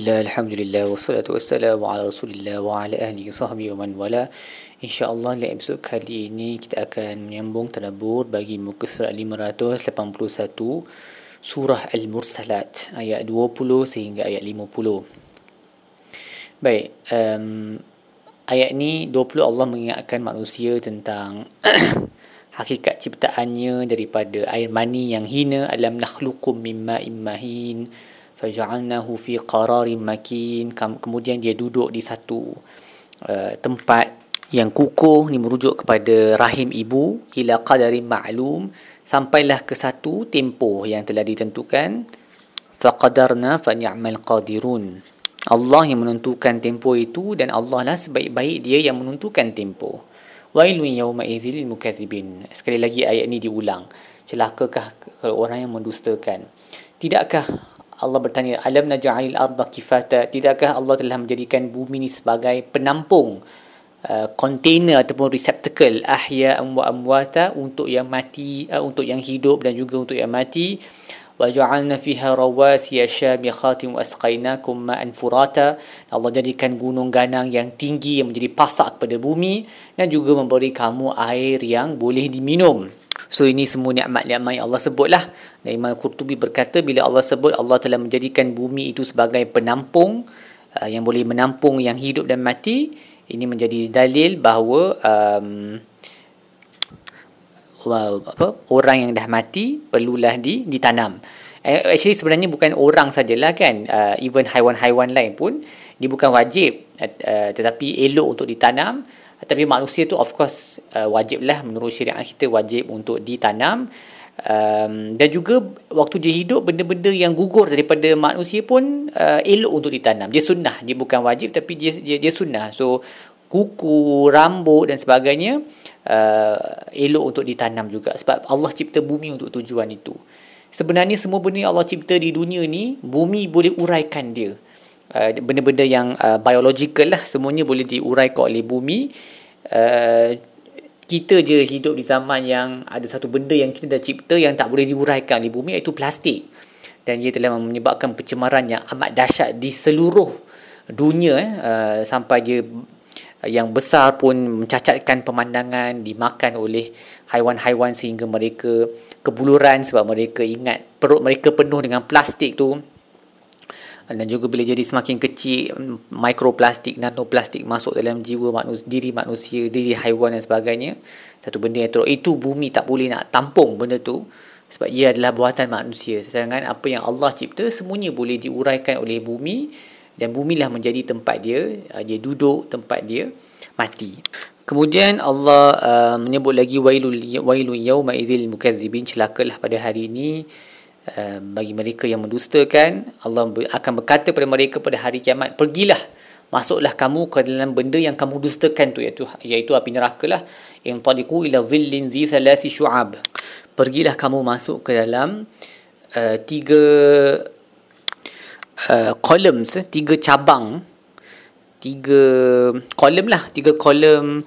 Bismillah, Alhamdulillah, wassalatu wassalamu ala rasulillah wa ala ahli sahbihi wa man wala. InsyaAllah dalam episod kali ini kita akan menyambung tadabur bagi muka surat 581 Surah Al-Mursalat ayat 20 sehingga ayat 50 Baik, um, ayat ni 20 Allah mengingatkan manusia tentang hakikat ciptaannya daripada air mani yang hina. Alam nakhluqum mimma immahin faja'alnahu fi qararin makin kemudian dia duduk di satu uh, tempat yang kukuh ni merujuk kepada rahim ibu ila qadarin ma'lum sampailah ke satu tempoh yang telah ditentukan. Faqadarna fa ni'mal qadirun. Allah yang menentukan tempoh itu dan Allah lah sebaik-baik dia yang menentukan tempoh. Wailun yawma idzil mukazzibin sekali lagi ayat ni diulang. Celakakah orang yang mendustakan? Tidakkah Allah bertanya alam naj'alil arda kifata? Tidakkah Allah telah menjadikan bumi ini sebagai penampung kontainer uh, ataupun receptacle ahya wa amwata untuk yang mati uh, untuk yang hidup dan juga untuk yang mati? Wa ja'alna fiha rawasiya shamikhatin wa asqainakum ma'an furata. Allah jadikan gunung ganang yang tinggi yang menjadi pasak kepada bumi dan juga memberi kamu air yang boleh diminum So ini semua nikmat-nikmat yang Allah sebutlah. Dan Imam Qurtubi berkata bila Allah sebut Allah telah menjadikan bumi itu sebagai penampung uh, yang boleh menampung yang hidup dan mati, ini menjadi dalil bahawa um, apa orang yang dah mati perlulah di ditanam. Eh, actually sebenarnya bukan orang sajalah kan, uh, even haiwan-haiwan lain pun dia bukan wajib uh, tetapi elok untuk ditanam tapi manusia tu of course uh, wajib lah menurut syariat kita wajib untuk ditanam. Um, dan juga waktu dia hidup benda-benda yang gugur daripada manusia pun uh, elok untuk ditanam. Dia sunnah dia bukan wajib tapi dia dia, dia sunnah. So kuku rambut dan sebagainya uh, elok untuk ditanam juga. Sebab Allah cipta bumi untuk tujuan itu. Sebenarnya semua benda yang Allah cipta di dunia ni bumi boleh uraikan dia Uh, benda-benda yang uh, biological lah semuanya boleh diuraikan oleh bumi. Uh, kita je hidup di zaman yang ada satu benda yang kita dah cipta yang tak boleh diuraikan oleh bumi iaitu plastik. Dan ia telah menyebabkan pencemaran yang amat dahsyat di seluruh dunia eh, uh, sampai dia yang besar pun mencacatkan pemandangan dimakan oleh haiwan-haiwan sehingga mereka kebuluran sebab mereka ingat perut mereka penuh dengan plastik tu dan juga bila jadi semakin kecil mikroplastik nanoplastik masuk dalam jiwa manusia diri manusia diri haiwan dan sebagainya satu benda yang teruk itu bumi tak boleh nak tampung benda tu sebab ia adalah buatan manusia. Sedangkan apa yang Allah cipta semuanya boleh diuraikan oleh bumi dan bumi lah menjadi tempat dia uh, dia duduk tempat dia mati. Kemudian Allah uh, menyebut lagi wailul wailun yauma idzil mukazzibin. Celakalah pada hari ini Ehm, bagi mereka yang mendustakan Allah akan berkata kepada mereka pada hari kiamat pergilah masuklah kamu ke dalam benda yang kamu dustakan tu iaitu iaitu api neraka lah. In taliqu ila dhillin zi thalathi syu'ab. Pergilah kamu masuk ke dalam uh, tiga uh, columns tiga cabang tiga kolom lah tiga kolom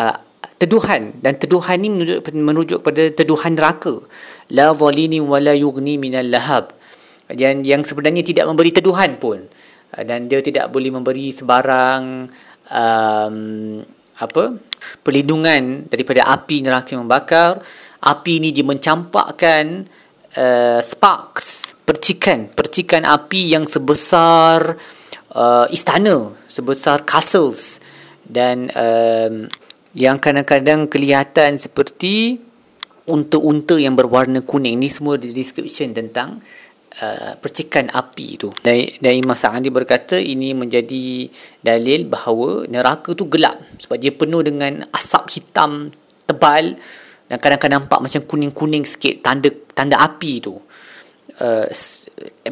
uh, teduhan. Dan teduhan ni menuju menuju kepada teduhan neraka. La zalini wala yughni minal lahab. Yang yang sebenarnya tidak memberi teduhan pun. Dan dia tidak boleh memberi sebarang um, apa perlindungan daripada api neraka yang membakar. Api ni dia mencampakkan uh, sparks percikan. Percikan api yang sebesar uh, istana. Sebesar castles. Dan um, yang kadang-kadang kelihatan seperti unta-unta yang berwarna kuning. Ni semua di description tentang uh, percikan api tu. Dan, dan Imam Sa'adi berkata ini menjadi dalil bahawa neraka tu gelap sebab dia penuh dengan asap hitam tebal dan kadang-kadang nampak macam kuning-kuning sikit tanda tanda api tu. Uh,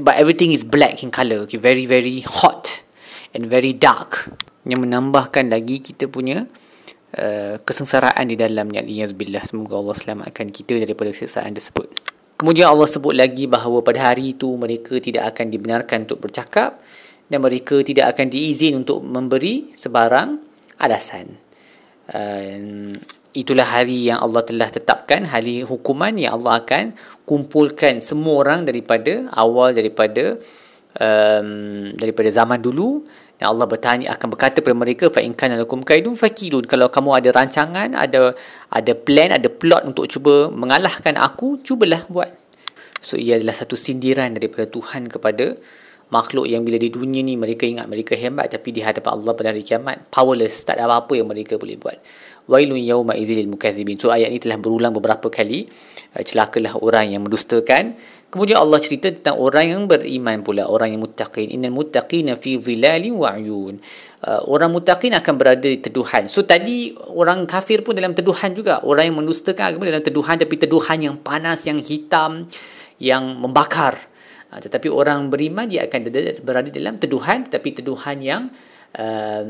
but everything is black in colour okay, very very hot and very dark. Yang menambahkan lagi kita punya Uh, kesengsaraan di dalamnya. Billah semoga Allah selamatkan kita daripada kesengsaraan tersebut. Kemudian Allah sebut lagi bahawa pada hari itu mereka tidak akan dibenarkan untuk bercakap dan mereka tidak akan diizin untuk memberi sebarang alasan. Uh, itulah hari yang Allah telah tetapkan hari hukuman yang Allah akan kumpulkan semua orang daripada awal daripada um, daripada zaman dulu dan Allah bertanya akan berkata kepada mereka fa in kana lakum kaidun fakidun. Kalau kamu ada rancangan ada ada plan ada plot untuk cuba mengalahkan aku cubalah buat. So ia adalah satu sindiran daripada Tuhan kepada makhluk yang bila di dunia ni mereka ingat mereka hebat tapi di hadapan Allah pada hari kiamat powerless tak ada apa-apa yang mereka boleh buat. Wailun yauma idzil mukadzibin so ayat ini telah berulang beberapa kali. Uh, celakalah orang yang mendustakan kemudian Allah cerita tentang orang yang beriman pula orang yang muttaqin. Innal muttaqina fi zilalin wa uh, orang muttaqin akan berada di teduhan. So tadi orang kafir pun dalam teduhan juga. Orang yang mendustakan agama dalam teduhan tapi teduhan yang panas yang hitam yang membakar. Uh, tetapi orang beriman dia akan berada dalam teduhan tetapi teduhan yang uh,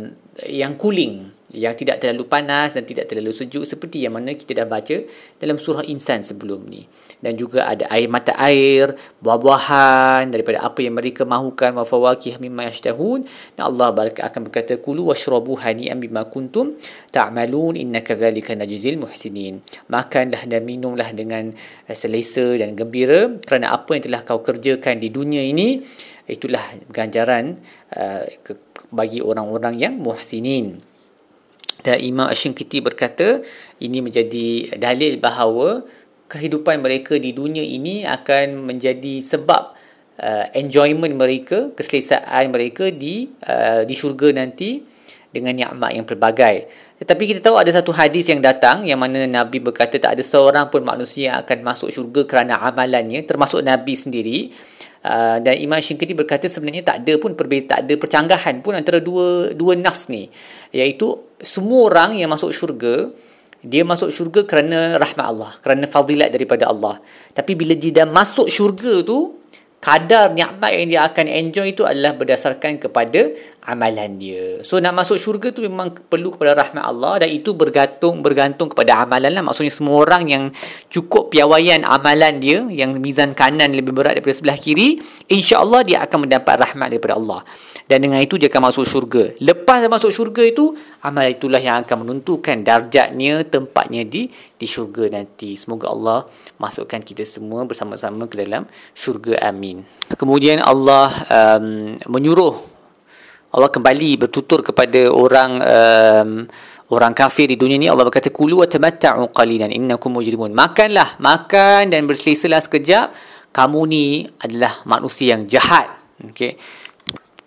yang cooling yang tidak terlalu panas dan tidak terlalu sejuk seperti yang mana kita dah baca dalam surah insan sebelum ni. Dan juga ada air mata air buah-buahan daripada apa yang mereka mahukan wa fawakih mimma yashtahun. Dan Allah akan berkata kulu washrabu hani'an bima kuntum ta'malun innaka dzalika najzil muhsinin. Makanlah dan minumlah dengan eh, selesa dan gembira kerana apa yang telah kau kerjakan di dunia ini itulah ganjaran uh, bagi orang-orang yang muhsinin dan Imam Ash-Shinkiti berkata ini menjadi dalil bahawa kehidupan mereka di dunia ini akan menjadi sebab uh, enjoyment mereka, keselesaan mereka di uh, di syurga nanti dengan nikmat yang pelbagai. Tetapi kita tahu ada satu hadis yang datang yang mana Nabi berkata tak ada seorang pun manusia yang akan masuk syurga kerana amalannya termasuk Nabi sendiri. Uh, dan Imam Shinkiti berkata sebenarnya tak ada pun perbezaan, tak ada percanggahan pun antara dua dua nas ni. Iaitu semua orang yang masuk syurga, dia masuk syurga kerana rahmat Allah, kerana fadilat daripada Allah. Tapi bila dia dah masuk syurga tu, kadar nikmat yang dia akan enjoy itu adalah berdasarkan kepada amalan dia. So nak masuk syurga tu memang perlu kepada rahmat Allah dan itu bergantung bergantung kepada amalan lah. Maksudnya semua orang yang cukup piawaian amalan dia yang mizan kanan lebih berat daripada sebelah kiri, insya-Allah dia akan mendapat rahmat daripada Allah dan dengan itu dia akan masuk syurga. Lepas dia masuk syurga itu, amal itulah yang akan menentukan darjatnya, tempatnya di di syurga nanti. Semoga Allah masukkan kita semua bersama-sama ke dalam syurga. Amin. Kemudian Allah um, menyuruh Allah kembali bertutur kepada orang um, orang kafir di dunia ni Allah berkata kulu wa tamatta'u qalilan innakum mujrimun. Makanlah, makan dan berselesalah sekejap. Kamu ni adalah manusia yang jahat. Okey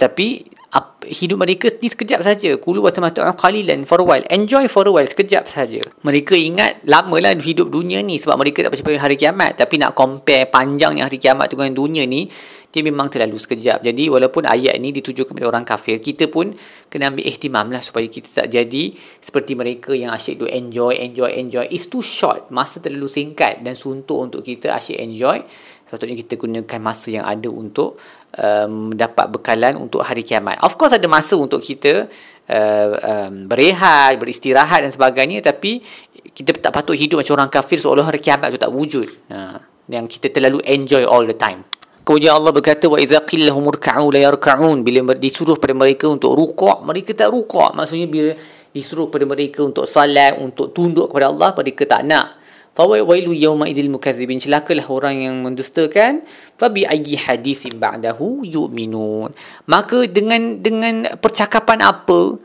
tapi up, hidup mereka ni sekejap saja. Kulu wasamatu'u qalilan for a while. Enjoy for a while sekejap saja. Mereka ingat lamalah hidup dunia ni sebab mereka tak percaya hari kiamat. Tapi nak compare panjangnya hari kiamat dengan dunia ni dia memang terlalu sekejap. Jadi walaupun ayat ni ditujukan kepada orang kafir kita pun kena ambil ihtimam lah supaya kita tak jadi seperti mereka yang asyik tu enjoy enjoy enjoy. It's too short. Masa terlalu singkat dan suntuk untuk kita asyik enjoy sepatutnya kita gunakan masa yang ada untuk um, dapat bekalan untuk hari kiamat. Of course ada masa untuk kita uh, um, berehat, beristirahat dan sebagainya tapi kita tak patut hidup macam orang kafir seolah hari kiamat tu tak wujud. Ha, yang kita terlalu enjoy all the time. Kemudian Allah berkata wa idza qila lahum irka'u la yarka'un bila disuruh pada mereka untuk rukuk mereka tak rukuk maksudnya bila disuruh pada mereka untuk salat untuk tunduk kepada Allah mereka tak nak Fawailu yawma idil mukazibin celakalah orang yang mendustakan. Fabi ayyi hadithin ba'dahu yu'minun. Maka dengan dengan percakapan apa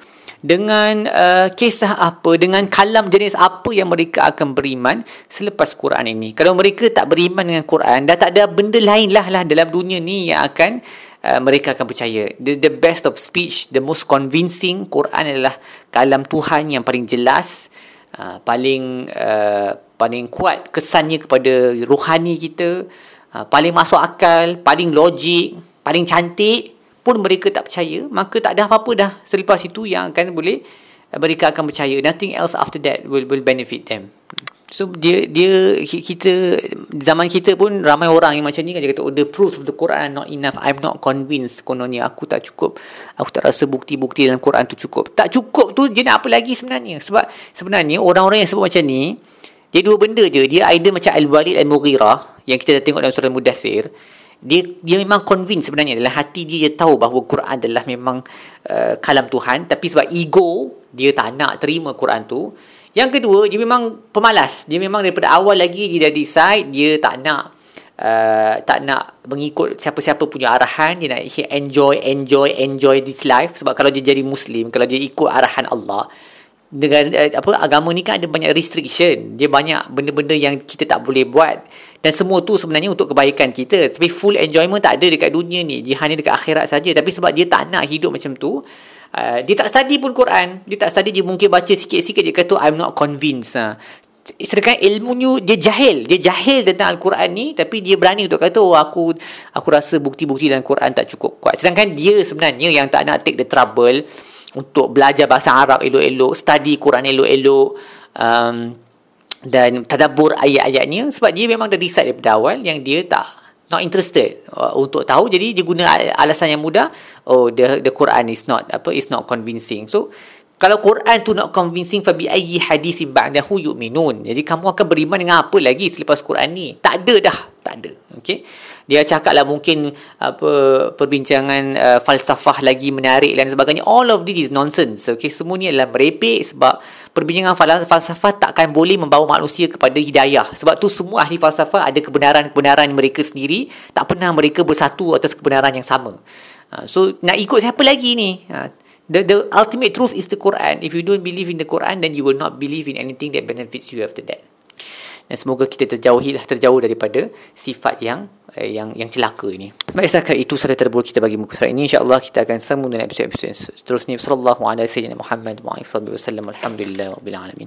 dengan uh, kisah apa dengan kalam jenis apa yang mereka akan beriman selepas Quran ini. Kalau mereka tak beriman dengan Quran dah tak ada benda lain lah lah dalam dunia ni yang akan uh, mereka akan percaya. The, the best of speech the most convincing Quran adalah kalam Tuhan yang paling jelas uh, paling uh, paling kuat kesannya kepada rohani kita uh, paling masuk akal paling logik paling cantik pun mereka tak percaya. Maka tak ada apa-apa dah selepas itu yang akan boleh mereka akan percaya. Nothing else after that will will benefit them so dia dia kita zaman kita pun ramai orang yang macam ni kan. Dia kata oh the proof of the Quran not enough. I'm not convinced. Kononnya aku tak cukup. Aku tak rasa bukti-bukti dalam Quran tu cukup. Tak cukup tu dia nak apa lagi sebenarnya? Sebab sebenarnya orang-orang yang sebut macam ni dia dua benda je. Dia either macam Al-Walid Al-Mughirah yang kita dah tengok dalam surah Mudathir. Dia dia memang convince sebenarnya dalam hati dia dia tahu bahawa Quran adalah memang uh, kalam Tuhan tapi sebab ego dia tak nak terima Quran tu. Yang kedua, dia memang pemalas. Dia memang daripada awal lagi dia dah decide dia tak nak uh, tak nak mengikut siapa-siapa punya arahan dia nak enjoy enjoy enjoy this life sebab kalau dia jadi muslim kalau dia ikut arahan Allah dengan uh, apa agama ni kan ada banyak restriction. Dia banyak benda-benda yang kita tak boleh buat. Dan semua tu sebenarnya untuk kebaikan kita. Tapi full enjoyment tak ada dekat dunia ni. Dia hanya dekat akhirat saja. Tapi sebab dia tak nak hidup macam tu Uh, dia tak study pun Quran. Dia tak study dia mungkin baca sikit-sikit. Dia kata I'm not convinced. Uh sedangkan ilmunya dia jahil. Dia jahil tentang al-Quran ni tapi dia berani untuk kata oh aku aku rasa bukti-bukti dalam Quran tak cukup kuat. Sedangkan dia sebenarnya yang tak nak take the trouble untuk belajar bahasa Arab elok-elok study Quran elok-elok um, dan tadabbur ayat-ayatnya sebab dia memang dah decide daripada awal yang dia tak not interested. Uh, untuk tahu jadi dia guna alasan yang mudah oh the the Quran is not apa is not convincing. So kalau Quran tu nak convincing fa bi ayyi hadisin ba'dahu yu'minun. Jadi kamu akan beriman dengan apa lagi selepas Quran ni? Tak ada dah, tak ada. Okey. Dia cakap lah mungkin apa perbincangan uh, falsafah lagi menarik dan sebagainya. All of this is nonsense. Okey, semua ni adalah merepek sebab perbincangan falsafah takkan boleh membawa manusia kepada hidayah. Sebab tu semua ahli falsafah ada kebenaran-kebenaran mereka sendiri, tak pernah mereka bersatu atas kebenaran yang sama. Uh, so nak ikut siapa lagi ni? Uh, The the ultimate truth is the Quran. If you don't believe in the Quran, then you will not believe in anything that benefits you after that. Dan semoga kita terjauhi lah terjauh daripada sifat yang eh, yang yang celaka ini. Baik setakat itu sahaja terburuk kita bagi muka surat ini. InsyaAllah kita akan sambung dengan episod-episod seterusnya. Sallallahu alaihi wa sallam Muhammad wa sallam. Alhamdulillah wa alamin.